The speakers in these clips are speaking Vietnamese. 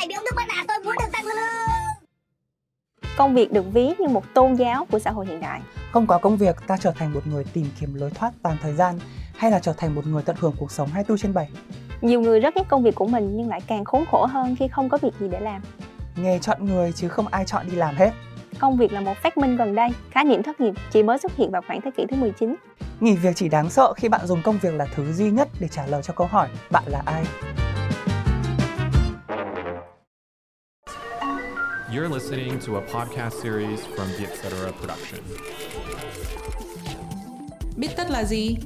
này bị ông Đức bắt nạt tôi muốn được tăng lương. Công việc được ví như một tôn giáo của xã hội hiện đại. Không có công việc, ta trở thành một người tìm kiếm lối thoát toàn thời gian hay là trở thành một người tận hưởng cuộc sống 24 trên 7. Nhiều người rất ghét công việc của mình nhưng lại càng khốn khổ hơn khi không có việc gì để làm. Nghề chọn người chứ không ai chọn đi làm hết. Công việc là một phát minh gần đây, khái niệm thất nghiệp chỉ mới xuất hiện vào khoảng thế kỷ thứ 19. Nghỉ việc chỉ đáng sợ khi bạn dùng công việc là thứ duy nhất để trả lời cho câu hỏi bạn là ai. You're listening to a podcast series from the Etc. Production. Biết tất là gì?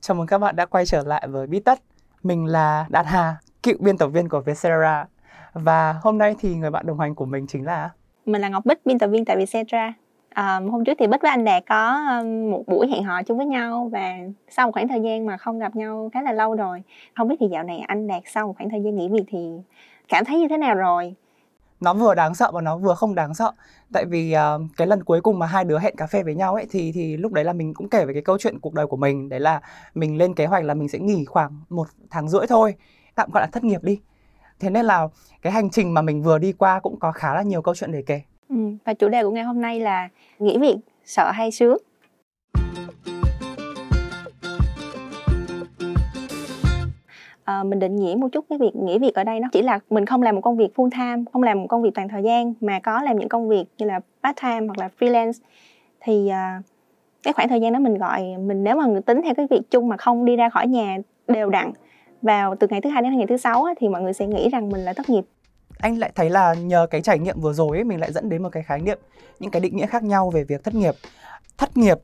Chào mừng các bạn đã quay trở lại với Bít Tất. Mình là Đạt Hà, cựu biên tập viên của Vietcetera. Và hôm nay thì người bạn đồng hành của mình chính là Mình là Ngọc Bích, biên tập viên tại Vietcetera um, hôm trước thì Bích với anh Đạt có một buổi hẹn hò chung với nhau và sau một khoảng thời gian mà không gặp nhau khá là lâu rồi. Không biết thì dạo này anh Đạt sau một khoảng thời gian nghỉ việc thì cảm thấy như thế nào rồi? nó vừa đáng sợ và nó vừa không đáng sợ tại vì uh, cái lần cuối cùng mà hai đứa hẹn cà phê với nhau ấy thì thì lúc đấy là mình cũng kể về cái câu chuyện cuộc đời của mình đấy là mình lên kế hoạch là mình sẽ nghỉ khoảng một tháng rưỡi thôi tạm gọi là thất nghiệp đi thế nên là cái hành trình mà mình vừa đi qua cũng có khá là nhiều câu chuyện để kể Ừ, và chủ đề của ngày hôm nay là nghỉ việc, sợ hay sướng? À, mình định nghĩa một chút cái việc nghỉ việc ở đây nó chỉ là mình không làm một công việc full time, không làm một công việc toàn thời gian mà có làm những công việc như là part time hoặc là freelance. Thì à, cái khoảng thời gian đó mình gọi mình nếu mà người tính theo cái việc chung mà không đi ra khỏi nhà đều đặn vào từ ngày thứ hai đến ngày thứ sáu thì mọi người sẽ nghĩ rằng mình là thất nghiệp anh lại thấy là nhờ cái trải nghiệm vừa rồi ấy, mình lại dẫn đến một cái khái niệm những cái định nghĩa khác nhau về việc thất nghiệp. Thất nghiệp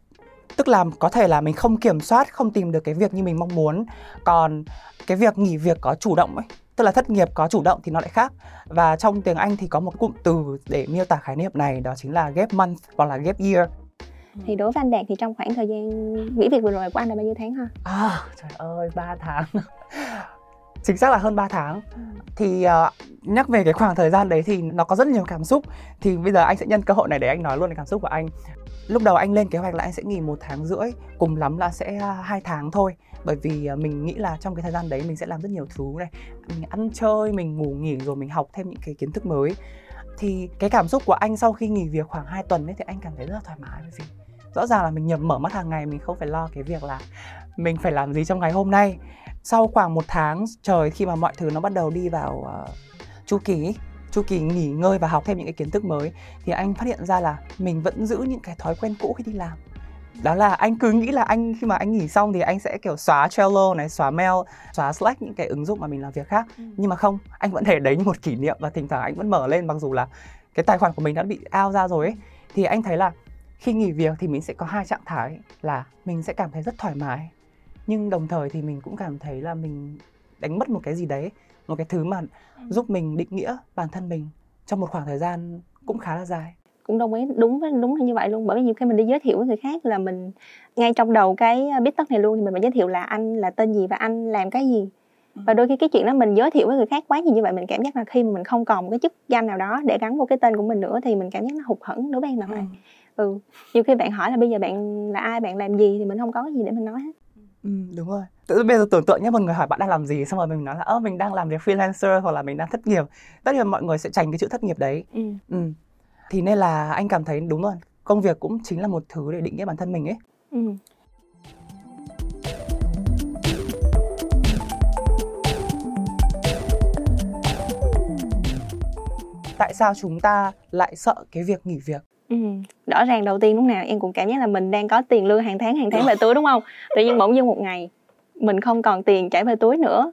tức là có thể là mình không kiểm soát không tìm được cái việc như mình mong muốn. Còn cái việc nghỉ việc có chủ động ấy tức là thất nghiệp có chủ động thì nó lại khác. Và trong tiếng anh thì có một cụm từ để miêu tả khái niệm này đó chính là gap month hoặc là gap year. Thì đối với anh Đạt thì trong khoảng thời gian nghỉ việc vừa rồi của anh là bao nhiêu tháng ha? à trời ơi 3 tháng chính xác là hơn 3 tháng. Thì uh, nhắc về cái khoảng thời gian đấy thì nó có rất nhiều cảm xúc. Thì bây giờ anh sẽ nhân cơ hội này để anh nói luôn cái cảm xúc của anh. Lúc đầu anh lên kế hoạch là anh sẽ nghỉ một tháng rưỡi cùng lắm là sẽ ờ, hai tháng thôi. Bởi vì ờ, mình nghĩ là trong cái thời gian đấy mình sẽ làm rất nhiều thứ này. Mình ăn chơi mình ngủ nghỉ rồi mình học thêm những cái kiến thức mới. Thì cái cảm xúc của anh sau khi nghỉ việc khoảng 2 tuần ấy thì anh cảm thấy rất là thoải mái. Bởi vì rõ ràng là mình nhập mở mắt hàng ngày mình không phải lo cái việc là mình phải làm gì trong ngày hôm nay sau khoảng một tháng trời khi mà mọi thứ nó bắt đầu đi vào uh, chu kỳ chu kỳ nghỉ ngơi và học thêm những cái kiến thức mới thì anh phát hiện ra là mình vẫn giữ những cái thói quen cũ khi đi làm đó là anh cứ nghĩ là anh khi mà anh nghỉ xong thì anh sẽ kiểu xóa Trello này, xóa mail, xóa Slack những cái ứng dụng mà mình làm việc khác. Ừ. Nhưng mà không, anh vẫn để đấy như một kỷ niệm và thỉnh thoảng anh vẫn mở lên mặc dù là cái tài khoản của mình đã bị out ra rồi ấy. Thì anh thấy là khi nghỉ việc thì mình sẽ có hai trạng thái là mình sẽ cảm thấy rất thoải mái nhưng đồng thời thì mình cũng cảm thấy là mình đánh mất một cái gì đấy một cái thứ mà giúp mình định nghĩa bản thân mình trong một khoảng thời gian cũng khá là dài. Cũng đồng ý đúng với đúng là như vậy luôn. Bởi vì nhiều khi mình đi giới thiệu với người khác là mình ngay trong đầu cái biết tất này luôn thì mình phải giới thiệu là anh là tên gì và anh làm cái gì. Và đôi khi cái chuyện đó mình giới thiệu với người khác quá nhiều như vậy mình cảm giác là khi mà mình không còn một cái chức danh nào đó để gắn vô cái tên của mình nữa thì mình cảm giác nó hụt hẫng đối với em là vậy ừ nhiều khi bạn hỏi là bây giờ bạn là ai bạn làm gì thì mình không có cái gì để mình nói hết ừ, đúng rồi tự bây giờ tưởng tượng nhé một người hỏi bạn đang làm gì xong rồi mình nói là ơ mình đang làm việc freelancer hoặc là mình đang thất nghiệp tất nhiên mọi người sẽ tránh cái chữ thất nghiệp đấy ừ. ừ. thì nên là anh cảm thấy đúng rồi công việc cũng chính là một thứ để định nghĩa bản thân mình ấy Ừ. tại sao chúng ta lại sợ cái việc nghỉ việc Ừ. rõ ràng đầu tiên lúc nào em cũng cảm giác là mình đang có tiền lương hàng tháng hàng tháng về túi đúng không tự nhiên bỗng dưng một ngày mình không còn tiền chảy về túi nữa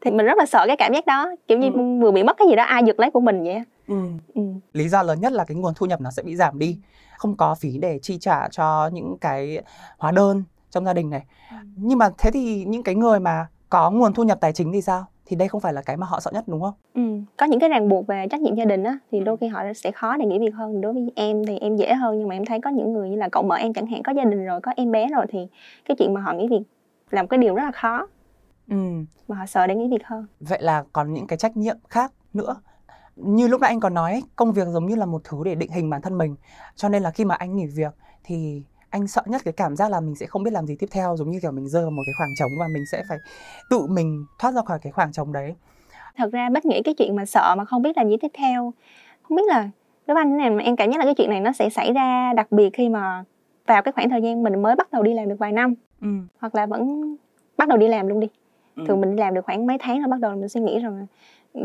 thì mình rất là sợ cái cảm giác đó kiểu như Ừ. vừa bị mất cái gì đó ai giật lấy của mình vậy ừ. ừ. lý do lớn nhất là cái nguồn thu nhập nó sẽ bị giảm đi không có phí để chi trả cho những cái hóa đơn trong gia đình này nhưng mà thế thì những cái người mà có nguồn thu nhập tài chính thì sao thì đây không phải là cái mà họ sợ nhất đúng không? Ừ. có những cái ràng buộc về trách nhiệm gia đình á thì đôi khi họ sẽ khó để nghỉ việc hơn. Đối với em thì em dễ hơn nhưng mà em thấy có những người như là cậu mở em chẳng hạn có gia đình rồi có em bé rồi thì cái chuyện mà họ nghỉ việc là một cái điều rất là khó. Ừ. mà họ sợ để nghỉ việc hơn. Vậy là còn những cái trách nhiệm khác nữa. Như lúc nãy anh còn nói công việc giống như là một thứ để định hình bản thân mình. Cho nên là khi mà anh nghỉ việc thì anh sợ nhất cái cảm giác là mình sẽ không biết làm gì tiếp theo giống như kiểu mình rơi vào một cái khoảng trống và mình sẽ phải tự mình thoát ra khỏi cái khoảng trống đấy thật ra bích nghĩ cái chuyện mà sợ mà không biết làm gì tiếp theo không biết là đối với anh này mà em cảm giác là cái chuyện này nó sẽ xảy ra đặc biệt khi mà vào cái khoảng thời gian mình mới bắt đầu đi làm được vài năm ừ. hoặc là vẫn bắt đầu đi làm luôn đi Ừ. thường mình đi làm được khoảng mấy tháng là bắt đầu mình suy nghĩ là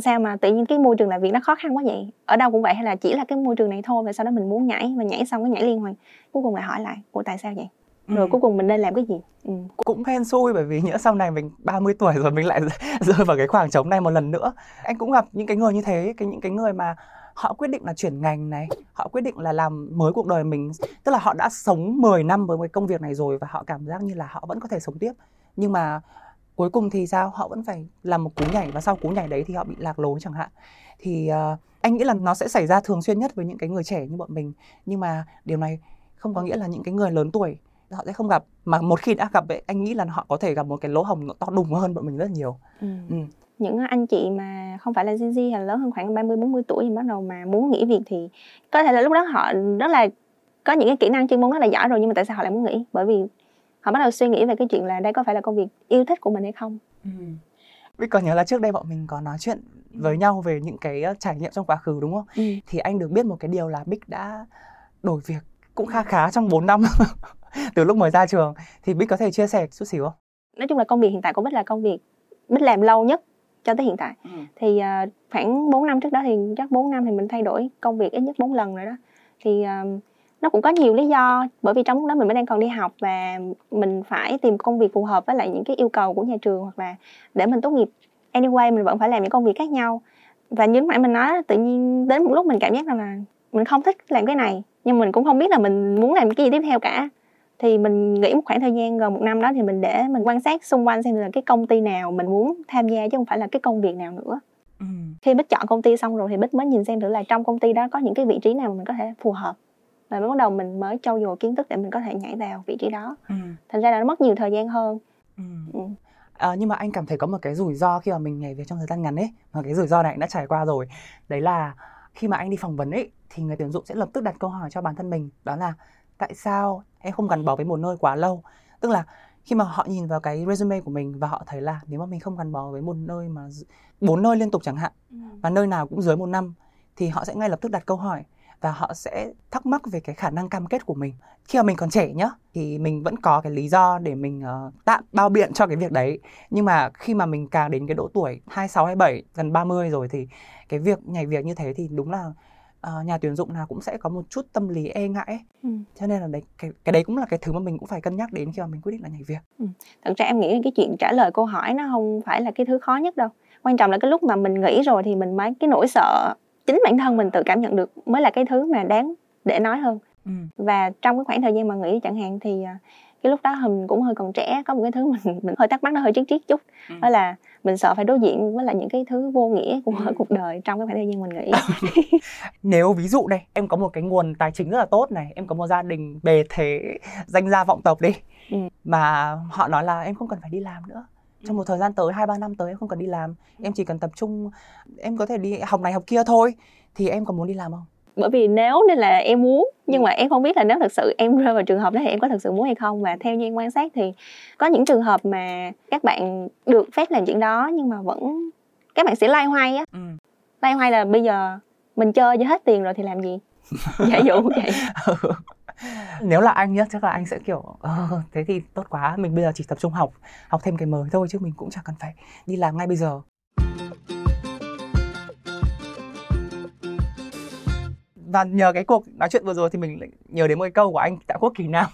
sao mà tự nhiên cái môi trường làm việc nó khó khăn quá vậy? Ở đâu cũng vậy hay là chỉ là cái môi trường này thôi và sau đó mình muốn nhảy và nhảy xong cái nhảy liên hoàn? Cuối cùng lại hỏi lại ủa tại sao vậy? Rồi Ừ. cuối cùng mình nên làm cái gì? Ừ. cũng hên xui bởi vì nhỡ sau này mình 30 tuổi rồi mình lại rơi vào cái khoảng trống này một lần nữa. Anh cũng gặp những cái người như thế cái những cái người mà họ quyết định là chuyển ngành này họ quyết định là làm mới cuộc đời mình. Tức là họ đã sống 10 năm với cái công việc này rồi và họ cảm giác như là họ vẫn có thể sống tiếp. Nhưng mà cuối cùng thì sao? Họ vẫn phải làm một cú nhảy và sau cú nhảy đấy thì họ bị lạc lối chẳng hạn. Thì uh, anh nghĩ là nó sẽ xảy ra thường xuyên nhất với những cái người trẻ như bọn mình. Nhưng mà điều này không có nghĩa là những cái người lớn tuổi họ sẽ không gặp. Mà một khi đã gặp ấy anh nghĩ là họ có thể gặp một cái lỗ hổng nó to đùng hơn bọn mình rất nhiều. Ừ. Ừ. những anh chị mà không phải là Gen Z hay là lớn hơn khoảng 30 40 tuổi thì bắt đầu mà muốn nghỉ việc thì có thể là lúc đó họ rất là có những cái kỹ năng chuyên môn rất là giỏi rồi nhưng mà tại sao họ lại muốn nghỉ? Bởi vì họ bắt đầu suy nghĩ về cái chuyện là đây có phải là công việc yêu thích của mình hay không? Biết còn nhớ là trước đây bọn mình có nói chuyện với nhau về những cái ờ, trải nghiệm trong quá khứ đúng không? ừ. Thì anh được biết một cái điều là Bích đã đổi việc cũng kha khá trong 4 năm từ lúc mới ra trường. Thì Bích có thể chia sẻ chút xíu không? nói chung là công việc hiện tại của Bích là công việc Bích làm lâu nhất cho tới hiện tại. Thì à, khoảng 4 năm trước đó thì chắc 4 năm thì mình thay đổi công việc ít nhất 4 lần rồi đó. Thì à, nó cũng có nhiều lý do bởi vì trong lúc đó mình mới đang còn đi học và mình phải tìm công việc phù hợp với lại những cái yêu cầu của nhà trường hoặc là để mình tốt nghiệp. Anyway mình vẫn phải làm những công việc khác nhau. Và như lúc nãy mình nói tự nhiên đến một lúc mình cảm giác rằng là mình không thích làm cái này nhưng mình cũng không biết là mình muốn làm cái gì tiếp theo cả. Thì mình nghĩ một khoảng thời gian gần một năm đó thì mình để mình quan sát xung quanh xem là cái công ty nào mình muốn tham gia chứ không phải là cái công việc nào nữa. Ừ. khi bích chọn công ty xong rồi thì bích mới nhìn xem thử là trong công ty đó có những cái vị trí nào mà mình có thể phù hợp và mới bắt đầu mình mới trau dồi kiến thức để mình có thể nhảy vào vị trí đó Ừ. thành ra là nó mất nhiều thời gian hơn Ừ. Ừ. Ờ, nhưng mà anh cảm thấy có một cái rủi ro khi mà mình nhảy việc trong thời gian ngắn ấy mà cái rủi ro này anh đã trải qua rồi đấy là khi mà anh đi phỏng vấn ấy thì người tuyển dụng sẽ lập tức đặt câu hỏi cho bản thân mình đó là tại sao em không gắn bó với một nơi quá lâu tức là khi mà họ nhìn vào cái resume của mình và họ thấy là nếu mà mình không gắn bó với một nơi mà bốn nơi liên tục chẳng hạn và nơi nào cũng dưới một năm thì họ sẽ ngay lập tức đặt câu hỏi và họ sẽ thắc mắc về cái khả năng cam kết của mình. Khi mà mình còn trẻ nhá thì mình vẫn có cái lý do để mình ờ, tạm bao biện cho cái việc đấy. Nhưng mà khi mà mình càng đến cái độ tuổi 26 27 gần 30 rồi thì cái việc nhảy việc như thế thì đúng là ờ, nhà tuyển dụng nào cũng sẽ có một chút tâm lý e ngại ấy. Ừ. cho nên là đấy cái cái đấy cũng là cái thứ mà mình cũng phải cân nhắc đến khi mà mình quyết định là nhảy việc. Thật ra em nghĩ cái chuyện trả lời câu hỏi nó không phải là cái thứ khó nhất đâu. Quan trọng là cái lúc mà mình nghĩ rồi thì mình mới cái nỗi sợ chính bản thân mình tự cảm nhận được mới là cái thứ mà đáng để nói hơn ừ. và trong cái khoảng thời gian mà nghỉ chẳng hạn thì à, cái lúc đó mình cũng hơi còn trẻ có một cái thứ mình mình hơi thắc mắc nó hơi triết triết chút Ừ. đó là mình sợ phải đối diện với lại những cái thứ vô nghĩa của Ừ. cuộc đời trong cái khoảng thời gian mình nghỉ nếu ví dụ đây em có một cái nguồn tài chính rất là tốt này em có một gia đình bề thế danh gia vọng tộc đi Ừ. mà họ nói là em không cần phải đi làm nữa trong một thời gian tới hai ba năm tới em không cần đi làm. Em chỉ cần tập trung em có thể đi học này học kia thôi. Thì em có muốn đi làm không? Bởi vì nếu nên là em muốn nhưng mà em không biết là nếu thật sự em rơi vào trường hợp đó thì em có thật sự muốn hay không. Và theo như em quan sát thì có những trường hợp mà các bạn được phép làm chuyện đó nhưng mà vẫn các bạn sẽ loay hoay á. Ừ. loay hoay là bây giờ mình chơi cho hết tiền rồi thì làm gì? Giả dụ vậy nếu là anh nhá chắc là anh sẽ kiểu ờ, thế thì tốt quá mình bây giờ chỉ tập trung học học thêm cái mới thôi chứ mình cũng chẳng cần phải đi làm ngay bây giờ. Và nhờ cái cuộc nói chuyện vừa rồi thì mình lại nhớ đến một cái câu của anh Tạ Quốc Kỳ Nam.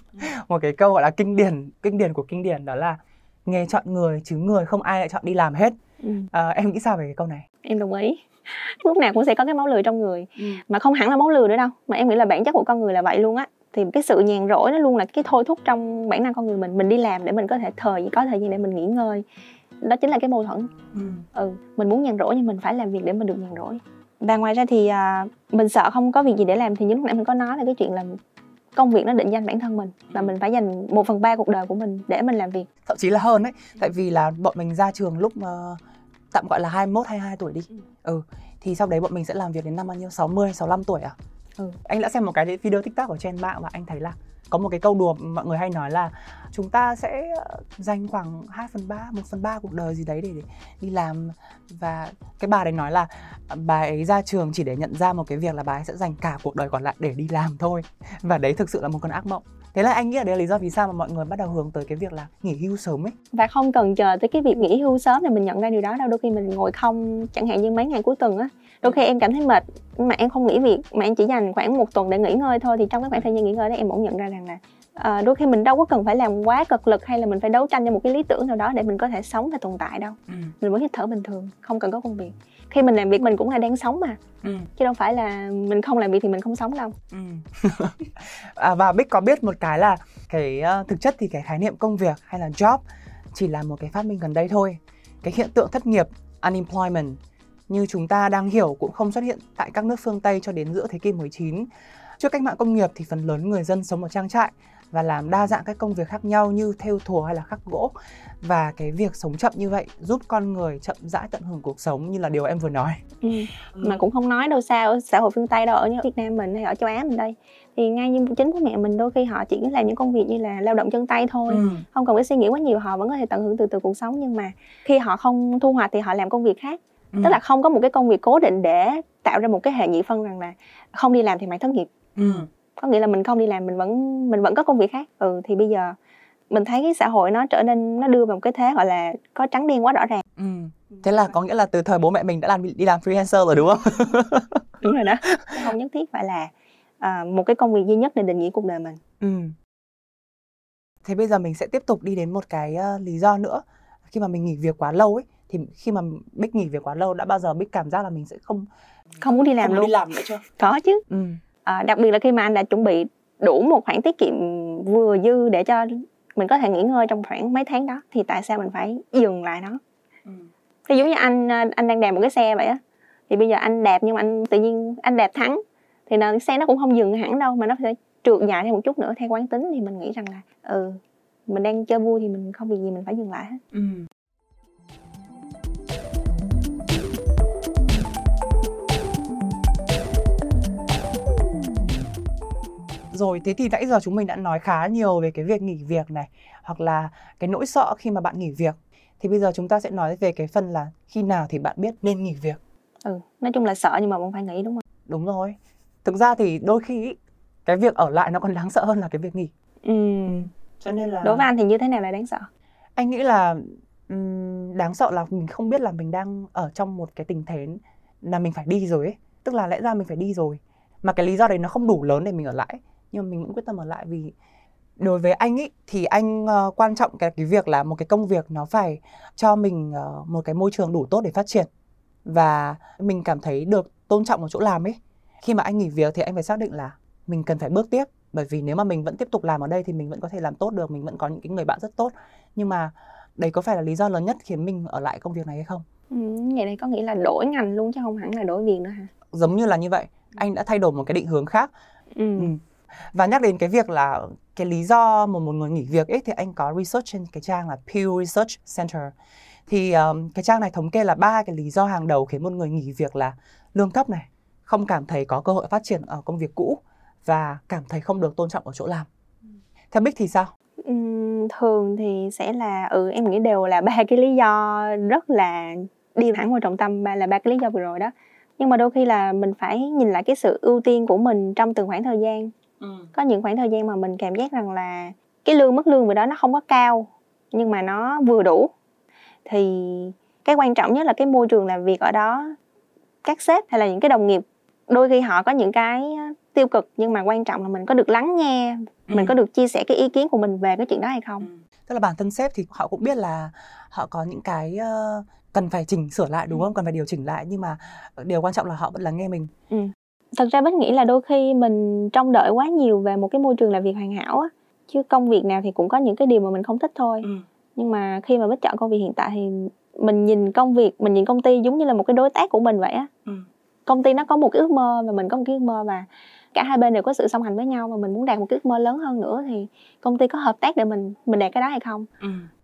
Một cái câu gọi là kinh điển kinh điển của kinh điển đó là nghề chọn người chứ người không ai lại chọn đi làm hết. Ừ, à, em nghĩ sao về cái câu này? Em đồng ý. Lúc nào cũng sẽ có cái máu lừa trong người mà không hẳn là máu lừa nữa đâu mà em nghĩ là bản chất của con người là vậy luôn á thì cái sự nhàn rỗi nó luôn là cái thôi thúc trong bản năng con người mình mình đi làm để mình có thể thời có thời gian để mình nghỉ ngơi. Đó chính là cái mâu thuẫn. Ừ. ừ mình muốn nhàn rỗi nhưng mình phải làm việc để mình được nhàn rỗi. Và ngoài ra thì à, mình sợ không có việc gì để làm thì như lúc nãy mình có nói là cái chuyện là công việc nó định danh bản thân mình và mình phải dành một phần ba cuộc đời của mình để mình làm việc. Thậm chí là hơn đấy tại vì là bọn mình ra trường lúc ờ, tạm gọi là 21 22 tuổi đi. Ừ. Thì sau đấy bọn mình sẽ làm việc đến năm bao nhiêu? 60 65 tuổi à Ừ. anh đã xem một cái video tiktok ở trên mạng và anh thấy là có một cái câu đùa mọi người hay nói là chúng ta sẽ ờ, dành khoảng 2 phần 3, 1 phần 3 cuộc đời gì đấy để, để đi làm. Và cái bà đấy nói là ờ, bà ấy ra trường chỉ để nhận ra một cái việc là bà ấy sẽ dành cả cuộc đời còn lại để đi làm thôi. Và đấy thực sự là một con ác mộng. Thế là anh nghĩ là đấy là lý do vì sao mà mọi người bắt đầu hướng tới cái việc là nghỉ hưu sớm ấy. Và không cần chờ tới cái việc nghỉ hưu sớm để mình nhận ra điều đó đâu đôi khi mình ngồi không chẳng hạn như mấy ngày cuối tuần á đôi khi em cảm thấy mệt mà em không nghỉ việc mà em chỉ dành khoảng một tuần để nghỉ ngơi thôi thì trong cái khoảng thời gian nghỉ ngơi đó em bỗng nhận ra rằng là ờ, đôi khi mình đâu có cần phải làm quá cực lực hay là mình phải đấu tranh cho một cái lý tưởng nào đó để mình có thể sống và tồn tại đâu mình vẫn hít thở bình thường không cần có công việc khi mình làm việc mình cũng là đang sống mà Ừ. chứ đâu phải là mình không làm việc thì mình không sống đâu Ừ. à, và Bích có biết một cái là cái ờ, thực chất thì cái khái niệm công việc hay là job chỉ là một cái phát minh gần đây thôi. Cái hiện tượng thất nghiệp unemployment như chúng ta đang hiểu cũng không xuất hiện tại các nước phương Tây cho đến giữa thế kỷ 19. Trước cách mạng công nghiệp thì phần lớn người dân sống ở trang trại và làm đa dạng các công việc khác nhau như thêu thùa hay là khắc gỗ và cái việc sống chậm như vậy giúp con người chậm rãi tận hưởng cuộc sống như là điều em vừa nói. ừ. mà cũng không nói đâu sao xã hội phương tây đâu ở như Việt Nam mình hay ở châu Á mình đây thì ngay như chính bố mẹ mình đôi khi họ chỉ làm những công việc như là lao động chân tay thôi Ừ. không cần phải suy nghĩ quá nhiều họ vẫn có thể tận hưởng từ từ cuộc sống nhưng mà khi họ không thu hoạch thì họ làm công việc khác Ừ. tức là không có một cái công việc cố định để tạo ra một cái hệ nhị phân rằng là không đi làm thì mày thất nghiệp Ừ. có nghĩa là mình không đi làm mình vẫn mình vẫn có công việc khác ừ thì bây giờ mình thấy cái xã hội nó trở nên nó đưa vào một cái thế gọi là có trắng đen quá rõ ràng Ừ. Thế là có nghĩa là từ thời bố mẹ mình đã làm đi làm freelancer rồi đúng không? đúng rồi đó không nhất thiết phải là à, một cái công việc duy nhất để định nghĩa cuộc đời mình Ừ. Thế bây giờ mình sẽ tiếp tục đi đến một cái ờ, lý do nữa. Khi mà mình nghỉ việc quá lâu ấy thì khi mà Bích nghỉ việc quá lâu đã bao giờ Bích cảm giác là mình sẽ không không muốn đi làm không luôn đi làm nữa chưa? có chứ Ừ. à, đặc biệt là khi mà anh đã chuẩn bị đủ một khoản tiết kiệm vừa dư để cho mình có thể nghỉ ngơi trong khoảng mấy tháng đó thì tại sao mình phải dừng lại nó Ừ. ví dụ như anh anh đang đạp một cái xe vậy á thì bây giờ anh đạp nhưng mà anh tự nhiên anh đạp thắng thì là xe nó cũng không dừng hẳn đâu mà nó sẽ trượt dài thêm một chút nữa theo quán tính thì mình nghĩ rằng là ừ mình đang chơi vui thì mình không việc gì mình phải dừng lại hết Ừ. Rồi thế thì nãy giờ chúng mình đã nói khá nhiều về cái việc nghỉ việc này hoặc là cái nỗi sợ khi mà bạn nghỉ việc. Thì bây giờ chúng ta sẽ nói về cái phần là khi nào thì bạn biết nên nghỉ việc. ừ nói chung là sợ nhưng mà vẫn phải nghĩ đúng không Đúng rồi. Thực ra thì đôi khi cái việc ở lại nó còn đáng sợ hơn là cái việc nghỉ. ừ. Cho nên là đối với anh thì như thế nào là đáng sợ anh nghĩ là ừm, đáng sợ là mình không biết là mình đang ở trong một cái tình thế là mình phải đi rồi ấy tức là lẽ ra mình phải đi rồi mà cái lý do đấy nó không đủ lớn để mình ở lại nhưng mà mình vẫn quyết tâm ở lại vì đối với anh ấy thì anh ờ, quan trọng cái cái việc là một cái công việc nó phải cho mình ờ, một cái môi trường đủ tốt để phát triển. Và mình cảm thấy được tôn trọng ở chỗ làm ấy khi mà anh nghỉ việc thì anh phải xác định là mình cần phải bước tiếp. Bởi vì nếu mà mình vẫn tiếp tục làm ở đây thì mình vẫn có thể làm tốt được mình vẫn có những cái người bạn rất tốt. Nhưng mà đấy có phải là lý do lớn nhất khiến mình ở lại công việc này hay không? Ừ, vậy đây có nghĩa là đổi ngành luôn chứ không hẳn là đổi việc nữa hả? Giống như là như vậy. Anh đã thay đổi một cái định hướng khác. Ừ. Ừ và nhắc đến cái việc là cái lý do mà một người nghỉ việc ấy thì anh có research trên cái trang là Pew Research Center. Thì um, cái trang này thống kê là ba cái lý do hàng đầu khiến một người nghỉ việc là lương thấp này không cảm thấy có cơ hội phát triển ở công việc cũ và cảm thấy không được tôn trọng ở chỗ làm. Theo Bích thì sao? Thường thì sẽ là ừ em nghĩ đều là ba cái lý do rất là đi thẳng vào trọng tâm ba là ba cái lý do vừa rồi đó. Nhưng mà đôi khi là mình phải nhìn lại cái sự ưu tiên của mình trong từng khoảng thời gian có những khoảng thời gian mà mình cảm giác rằng là cái lương mức lương về đó nó không có cao nhưng mà nó vừa đủ. Thì cái quan trọng nhất là cái môi trường làm việc ở đó các sếp hay là những cái đồng nghiệp đôi khi họ có những cái tiêu cực nhưng mà quan trọng là mình có được lắng nghe mình có được chia sẻ cái ý kiến của mình về cái chuyện đó hay không. Tức là bản thân sếp thì họ cũng biết là họ có những cái cần phải chỉnh sửa lại đúng không? Cần phải điều chỉnh lại nhưng mà điều quan trọng là họ vẫn lắng nghe mình thật ra bích nghĩ là đôi khi mình trông đợi quá nhiều về một cái môi trường làm việc hoàn hảo á chứ công việc nào thì cũng có những cái điều mà mình không thích thôi. Nhưng mà khi mà bích chọn công việc hiện tại thì mình nhìn công việc mình nhìn công ty giống như là một cái đối tác của mình vậy á. Ừ. công ty nó có một cái ước mơ và mình có một cái ước mơ và cả hai bên đều có sự song hành với nhau và mình muốn đạt một cái ước mơ lớn hơn nữa thì công ty có hợp tác để mình mình đạt cái đó hay không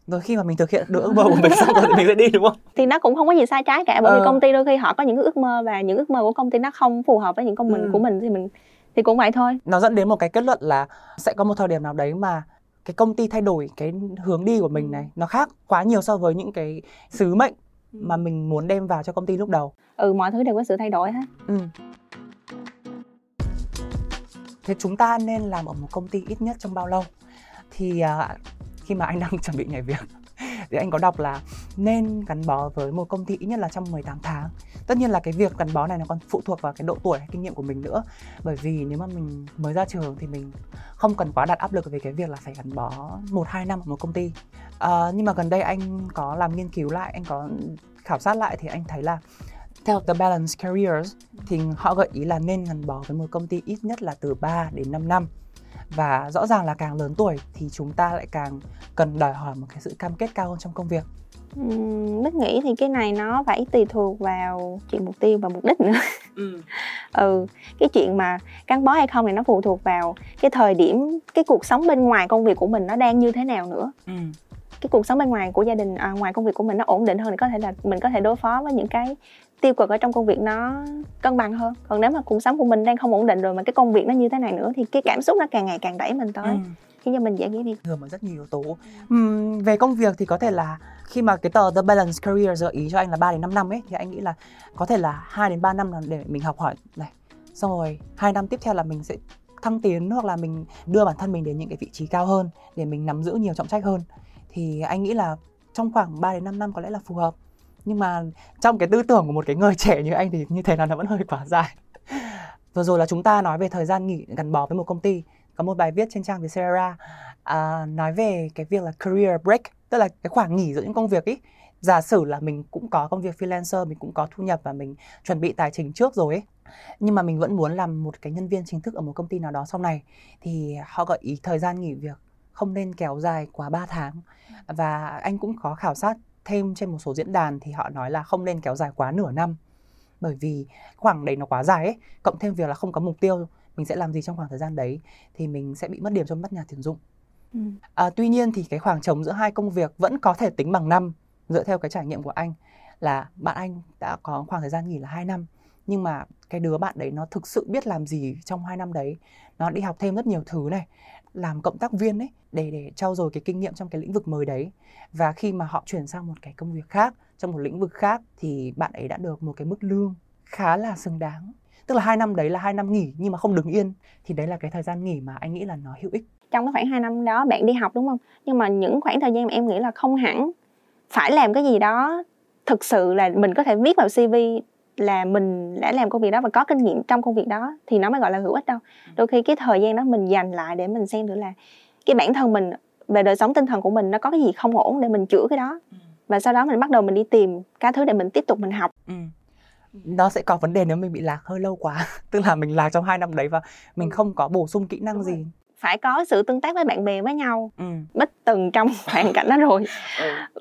rồi khi mà mình thực hiện được ước mơ của mình xong rồi thì mình sẽ đi đúng không? Thì nó cũng không có gì sai trái cả bởi Ờ. vì công ty đôi khi họ có những ước mơ và những ước mơ của công ty nó không phù hợp với những công mình Ừ. của mình thì mình thì cũng vậy thôi. Nó dẫn đến một cái kết luận là sẽ có một thời điểm nào đấy mà cái công ty thay đổi cái hướng đi của mình này nó khác quá nhiều so với những cái sứ mệnh mà mình muốn đem vào cho công ty lúc đầu. Ừ mọi thứ đều có sự thay đổi hết. Ừ. thế chúng ta nên làm ở một công ty ít nhất trong bao lâu? Thì à, khi mà anh đang chuẩn bị nhảy việc. Thì anh có đọc là nên gắn bó với một công ty ít nhất là trong 18 tháng. Tất nhiên là cái việc gắn bó này nó còn phụ thuộc vào cái độ tuổi hay kinh nghiệm của mình nữa. Bởi vì nếu mà mình mới ra trường thì mình không cần quá đặt áp lực về cái việc là phải gắn bó một hai năm ở một công ty. À, nhưng mà gần đây anh có làm nghiên cứu lại anh có khảo sát lại thì anh thấy là theo The Balance Careers thì họ gợi ý là nên gắn bó với một công ty ít nhất là từ 3 đến 5 năm và rõ ràng là càng lớn tuổi thì chúng ta lại càng cần đòi hỏi một cái sự cam kết cao hơn trong công việc Uhm, Bích nghĩ thì cái này nó phải tùy thuộc vào chuyện mục tiêu và mục đích nữa ừ. ừ cái chuyện mà gắn bó hay không thì nó phụ thuộc vào cái thời điểm cái cuộc sống bên ngoài công việc của mình nó đang như thế nào nữa Ừ. cái cuộc sống bên ngoài của gia đình à, ngoài công việc của mình nó ổn định hơn thì có thể là mình có thể đối phó với những cái tiêu cực ở trong công việc nó cân bằng hơn. Còn nếu mà cuộc sống của mình đang không ổn định rồi mà cái công việc nó như thế này nữa thì cái cảm xúc nó càng ngày càng đẩy mình tới. Ừ. khiến cho mình dễ nghỉ việc thường mà rất nhiều yếu tố. Ừm, về công việc thì có thể là khi mà cái tờ The Balance Career gợi ý cho anh là 3 đến 5 năm ấy thì anh nghĩ là có thể là 2 đến 3 năm là để mình học hỏi này. Xong rồi hai năm tiếp theo là mình sẽ thăng tiến hoặc là mình đưa bản thân mình đến những cái vị trí cao hơn để mình nắm giữ nhiều trọng trách hơn. Thì anh nghĩ là trong khoảng 3 đến 5 năm có lẽ là phù hợp nhưng mà trong cái tư tưởng của một cái người trẻ như anh thì như thế là nó vẫn hơi quá dài. Vừa rồi là chúng ta nói về thời gian nghỉ gắn bó với một công ty. Có một bài viết trên trang Vietcetera à, nói về cái việc là career break tức là cái khoảng nghỉ giữa những công việc ý. Giả sử là mình cũng có công việc freelancer mình cũng có thu nhập và mình chuẩn bị tài chính trước rồi ấy nhưng mà mình vẫn muốn làm một cái nhân viên chính thức ở một công ty nào đó sau này thì họ gợi ý thời gian nghỉ việc không nên kéo dài quá 3 tháng. Và anh cũng có khảo sát thêm trên một số diễn đàn thì họ nói là không nên kéo dài quá nửa năm bởi vì khoảng đấy nó quá dài ấy cộng thêm việc là không có mục tiêu mình sẽ làm gì trong khoảng thời gian đấy thì mình sẽ bị mất điểm trong mắt nhà tuyển dụng ừ. À, tuy nhiên thì cái khoảng trống giữa hai công việc vẫn có thể tính bằng năm dựa theo cái trải nghiệm của anh là bạn anh đã có khoảng thời gian nghỉ là 2 năm nhưng mà cái đứa bạn đấy nó thực sự biết làm gì trong 2 năm đấy nó đi học thêm rất nhiều thứ này làm cộng tác viên ấy, để để trau dồi cái kinh nghiệm trong cái lĩnh vực mới đấy. Và khi mà họ chuyển sang một cái công việc khác, trong một lĩnh vực khác, thì bạn ấy đã được một cái mức lương khá là xứng đáng. Tức là hai năm đấy là hai năm nghỉ, nhưng mà không đứng yên. Thì đấy là cái thời gian nghỉ mà anh nghĩ là nó hữu ích. Trong cái khoảng 2 năm đó bạn đi học đúng không? Nhưng mà những khoảng thời gian mà em nghĩ là không hẳn. Phải làm cái gì đó thực sự là mình có thể viết vào cv là mình đã làm công việc đó và có kinh nghiệm trong công việc đó thì nó mới gọi là hữu ích đâu. Đôi khi cái thời gian đó mình dành lại để mình xem thử là cái bản thân mình về đời sống tinh thần của mình nó có cái gì không ổn để mình chữa cái đó. Và sau đó mình bắt đầu mình đi tìm cái thứ để mình tiếp tục mình học. Ừ. nó sẽ có vấn đề nếu mình bị lạc hơi lâu quá. Tức là mình lạc trong hai năm đấy và mình không có bổ sung kỹ năng Đúng rồi. Phải có sự tương tác với bạn bè với nhau ừ. bích từng trong hoàn cảnh đó rồi.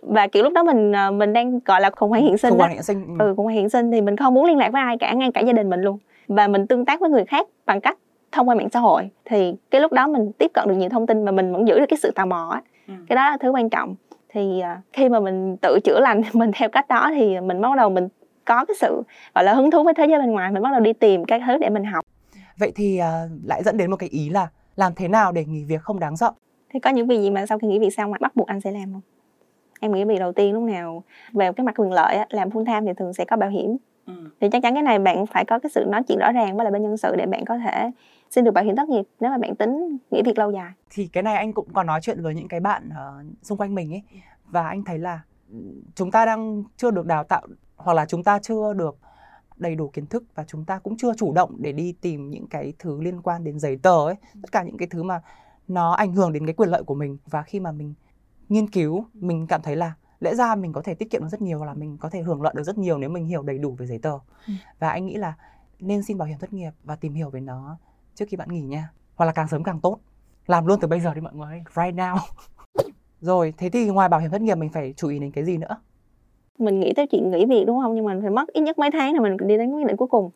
Và kiểu lúc đó mình ờ, mình đang gọi là khủng hoảng hiện sinh khủng hoảng hiện sinh ừ. ừ khủng hoảng hiện sinh thì mình không muốn liên lạc với ai cả ngay cả gia đình mình luôn. Và mình tương tác với người khác bằng cách thông qua mạng xã hội. Thì cái lúc đó mình tiếp cận được nhiều thông tin mà mình vẫn giữ được cái sự tò mò á. Ừ. cái đó là thứ quan trọng. Thì à, khi mà mình tự chữa lành mình theo cách đó thì mình bắt đầu mình có cái sự gọi là hứng thú với thế giới bên ngoài. Mình bắt đầu đi tìm các thứ để mình học. Vậy thì à, lại dẫn đến một cái ý là làm thế nào để nghỉ việc không đáng sợ? Thì có những việc gì mà sau khi nghỉ việc xong mà bắt buộc anh sẽ làm không? Em nghĩ việc đầu tiên lúc nào về cái mặt quyền lợi á, làm full time thì thường sẽ có bảo hiểm. Thì chắc chắn cái này bạn phải có cái sự nói chuyện rõ ràng với lại bên nhân sự để bạn có thể xin được bảo hiểm thất nghiệp nếu mà bạn tính nghỉ việc lâu dài. Thì cái này anh cũng có nói chuyện với những cái bạn ờ, xung quanh mình ấy. Và anh thấy là ừ, chúng ta đang chưa được đào tạo hoặc là chúng ta chưa được đầy đủ kiến thức và chúng ta cũng chưa chủ động để đi tìm những cái thứ liên quan đến giấy tờ ấy. Tất cả những cái thứ mà nó ảnh hưởng đến cái quyền lợi của mình. Và khi mà mình nghiên cứu mình cảm thấy là lẽ ra mình có thể tiết kiệm được rất nhiều hoặc là mình có thể hưởng lợi được rất nhiều nếu mình hiểu đầy đủ về giấy tờ. Ừ. và anh nghĩ là nên xin bảo hiểm thất nghiệp và tìm hiểu về nó trước khi bạn nghỉ nha. Hoặc là càng sớm càng tốt. Làm luôn từ bây giờ đi mọi người. Right now. Rồi thế thì ngoài bảo hiểm thất nghiệp mình phải chú ý đến cái gì nữa mình nghĩ tới chuyện nghỉ việc đúng không? Nhưng mà mình phải mất ít nhất mấy tháng để mình đi đến quyết định cuối cùng.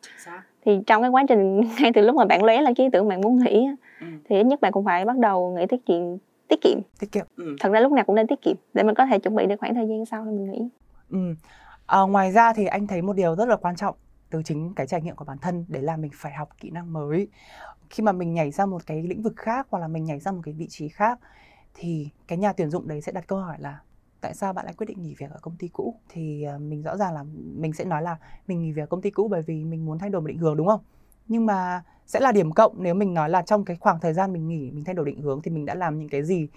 Thì trong cái quá trình ngay từ lúc mà bạn lóe lên cái ý tưởng bạn muốn nghỉ á, Ừ. thì ít nhất bạn cũng phải bắt đầu nghĩ tới chuyện tiết kiệm. Tiết kiệm. Ừ. thật ra lúc nào cũng nên tiết kiệm để mình có thể chuẩn bị được khoảng thời gian sau để mình nghỉ. Ừ. À, ngoài ra thì anh thấy một điều rất là quan trọng từ chính cái trải nghiệm của bản thân để làm mình phải học kỹ năng mới. Khi mà mình nhảy ra một cái lĩnh vực khác hoặc là mình nhảy ra một cái vị trí khác thì cái nhà tuyển dụng đấy sẽ đặt câu hỏi là tại sao bạn lại quyết định nghỉ việc ở công ty cũ? Thì à, mình rõ ràng là mình sẽ nói là mình nghỉ việc ở công ty cũ bởi vì mình muốn thay đổi một định hướng, đúng không? Nhưng mà sẽ là điểm cộng nếu mình nói là trong cái khoảng thời gian mình nghỉ, mình thay đổi định hướng thì mình đã làm những cái gì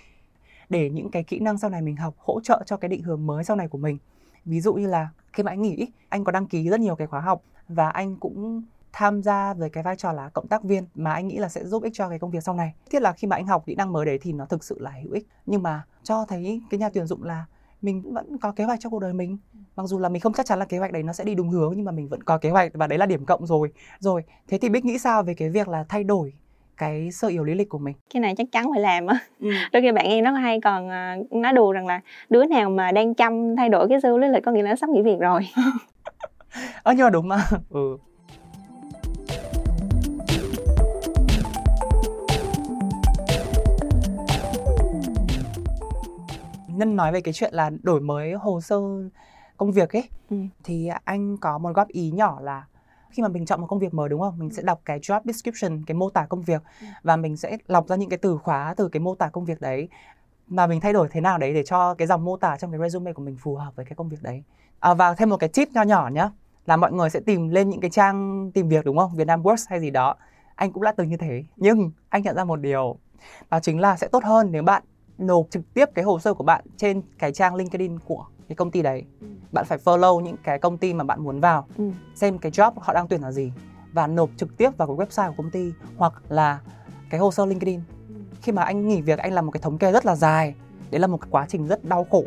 để những cái kỹ năng sau này mình học hỗ trợ cho cái định hướng mới sau này của mình? Ví dụ như là khi mà anh nghỉ, anh có đăng ký rất nhiều cái khóa học và anh cũng tham gia với cái vai trò là cộng tác viên mà anh nghĩ là sẽ giúp ích cho cái công việc sau này. Thiết là khi mà anh học kỹ năng mới đấy thì nó thực sự là hữu ích. Nhưng mà cho thấy cái nhà tuyển dụng là mình vẫn có kế hoạch cho cuộc đời mình. Mặc dù là mình không chắc chắn là kế hoạch đấy nó sẽ đi đúng hướng nhưng mà mình vẫn có kế hoạch và đấy là điểm cộng rồi. Rồi, thế thì Bích nghĩ sao về cái việc là thay đổi cái sơ yếu lý lịch của mình cái này chắc chắn phải làm á ừ. đôi khi bạn em nó hay còn uh, nói đùa rằng là đứa nào mà đang chăm thay đổi cái sơ yếu lý lịch có nghĩa là sắp nghỉ việc rồi ờ nhưng mà đúng mà ừ nhân nói về cái chuyện là đổi mới hồ sơ công việc ấy. Ừ. thì anh có một góp ý nhỏ là khi mà mình chọn một công việc mới đúng không? Mình sẽ đọc cái job description cái mô tả công việc ừ. và mình sẽ lọc ra những cái từ khóa từ cái mô tả công việc đấy. Mà mình thay đổi thế nào đấy để cho cái dòng mô tả trong cái resume của mình phù hợp với cái công việc đấy. À, và thêm một cái tip nho nhỏ nhá là mọi người sẽ tìm lên những cái trang tìm việc đúng không? Việt Nam Works hay gì đó. Anh cũng đã từng như thế nhưng anh nhận ra một điều đó chính là sẽ tốt hơn nếu bạn nộp trực tiếp cái hồ sơ của bạn trên cái trang LinkedIn của cái công ty đấy ừ. bạn phải follow những cái công ty mà bạn muốn vào ừ. xem cái job họ đang tuyển là gì và nộp trực tiếp vào cái website của công ty hoặc là cái hồ sơ LinkedIn ừ. khi mà anh nghỉ việc anh làm một cái thống kê rất là dài đấy là một cái quá trình rất đau khổ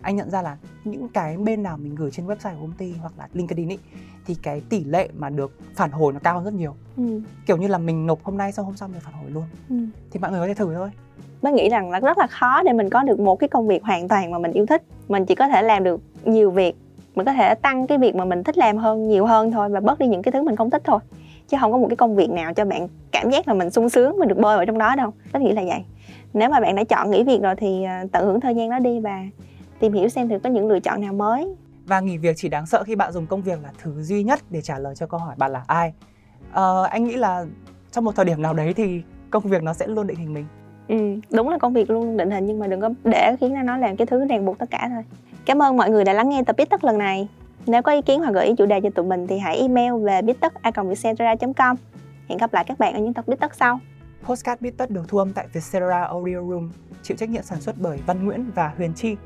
anh nhận ra là những cái bên nào mình gửi trên website của công ty hoặc là LinkedIn ý thì cái tỷ lệ mà được phản hồi nó cao hơn rất nhiều ừ. kiểu như là mình nộp hôm nay xong hôm sau mình phản hồi luôn ừ. thì mọi người có thể thử thôi mới nghĩ rằng là rất là khó để mình có được một cái công việc hoàn toàn mà mình yêu thích. Mình chỉ có thể làm được nhiều việc mình có thể tăng cái việc mà mình thích làm hơn nhiều hơn thôi và bớt đi những cái thứ mình không thích thôi. Chứ không có một cái công việc nào cho bạn cảm giác là mình sung sướng mình được bơi ở trong đó đâu. Tất nghĩ là vậy. Nếu mà bạn đã chọn nghỉ việc rồi thì ờ, tận hưởng thời gian đó đi và tìm hiểu xem thử có những lựa chọn nào mới. Và nghỉ việc chỉ đáng sợ khi bạn dùng công việc là thứ duy nhất để trả lời cho câu hỏi bạn là ai? À, anh nghĩ là trong một thời điểm nào đấy thì công việc nó sẽ luôn định hình mình ừ, đúng là công việc luôn định hình nhưng mà đừng có để khiến nó làm cái thứ ràng buộc tất cả thôi. Cảm ơn mọi người đã lắng nghe tập biết tất lần này. Nếu có ý kiến hoặc gợi ý chủ đề cho tụi mình thì hãy email về biết tất com. Hẹn gặp lại các bạn ở những tập biết tất sau. Postcard biết tất được thu âm tại Vietcetera Audio Room, chịu trách nhiệm sản xuất bởi Văn Nguyễn và Huyền Chi.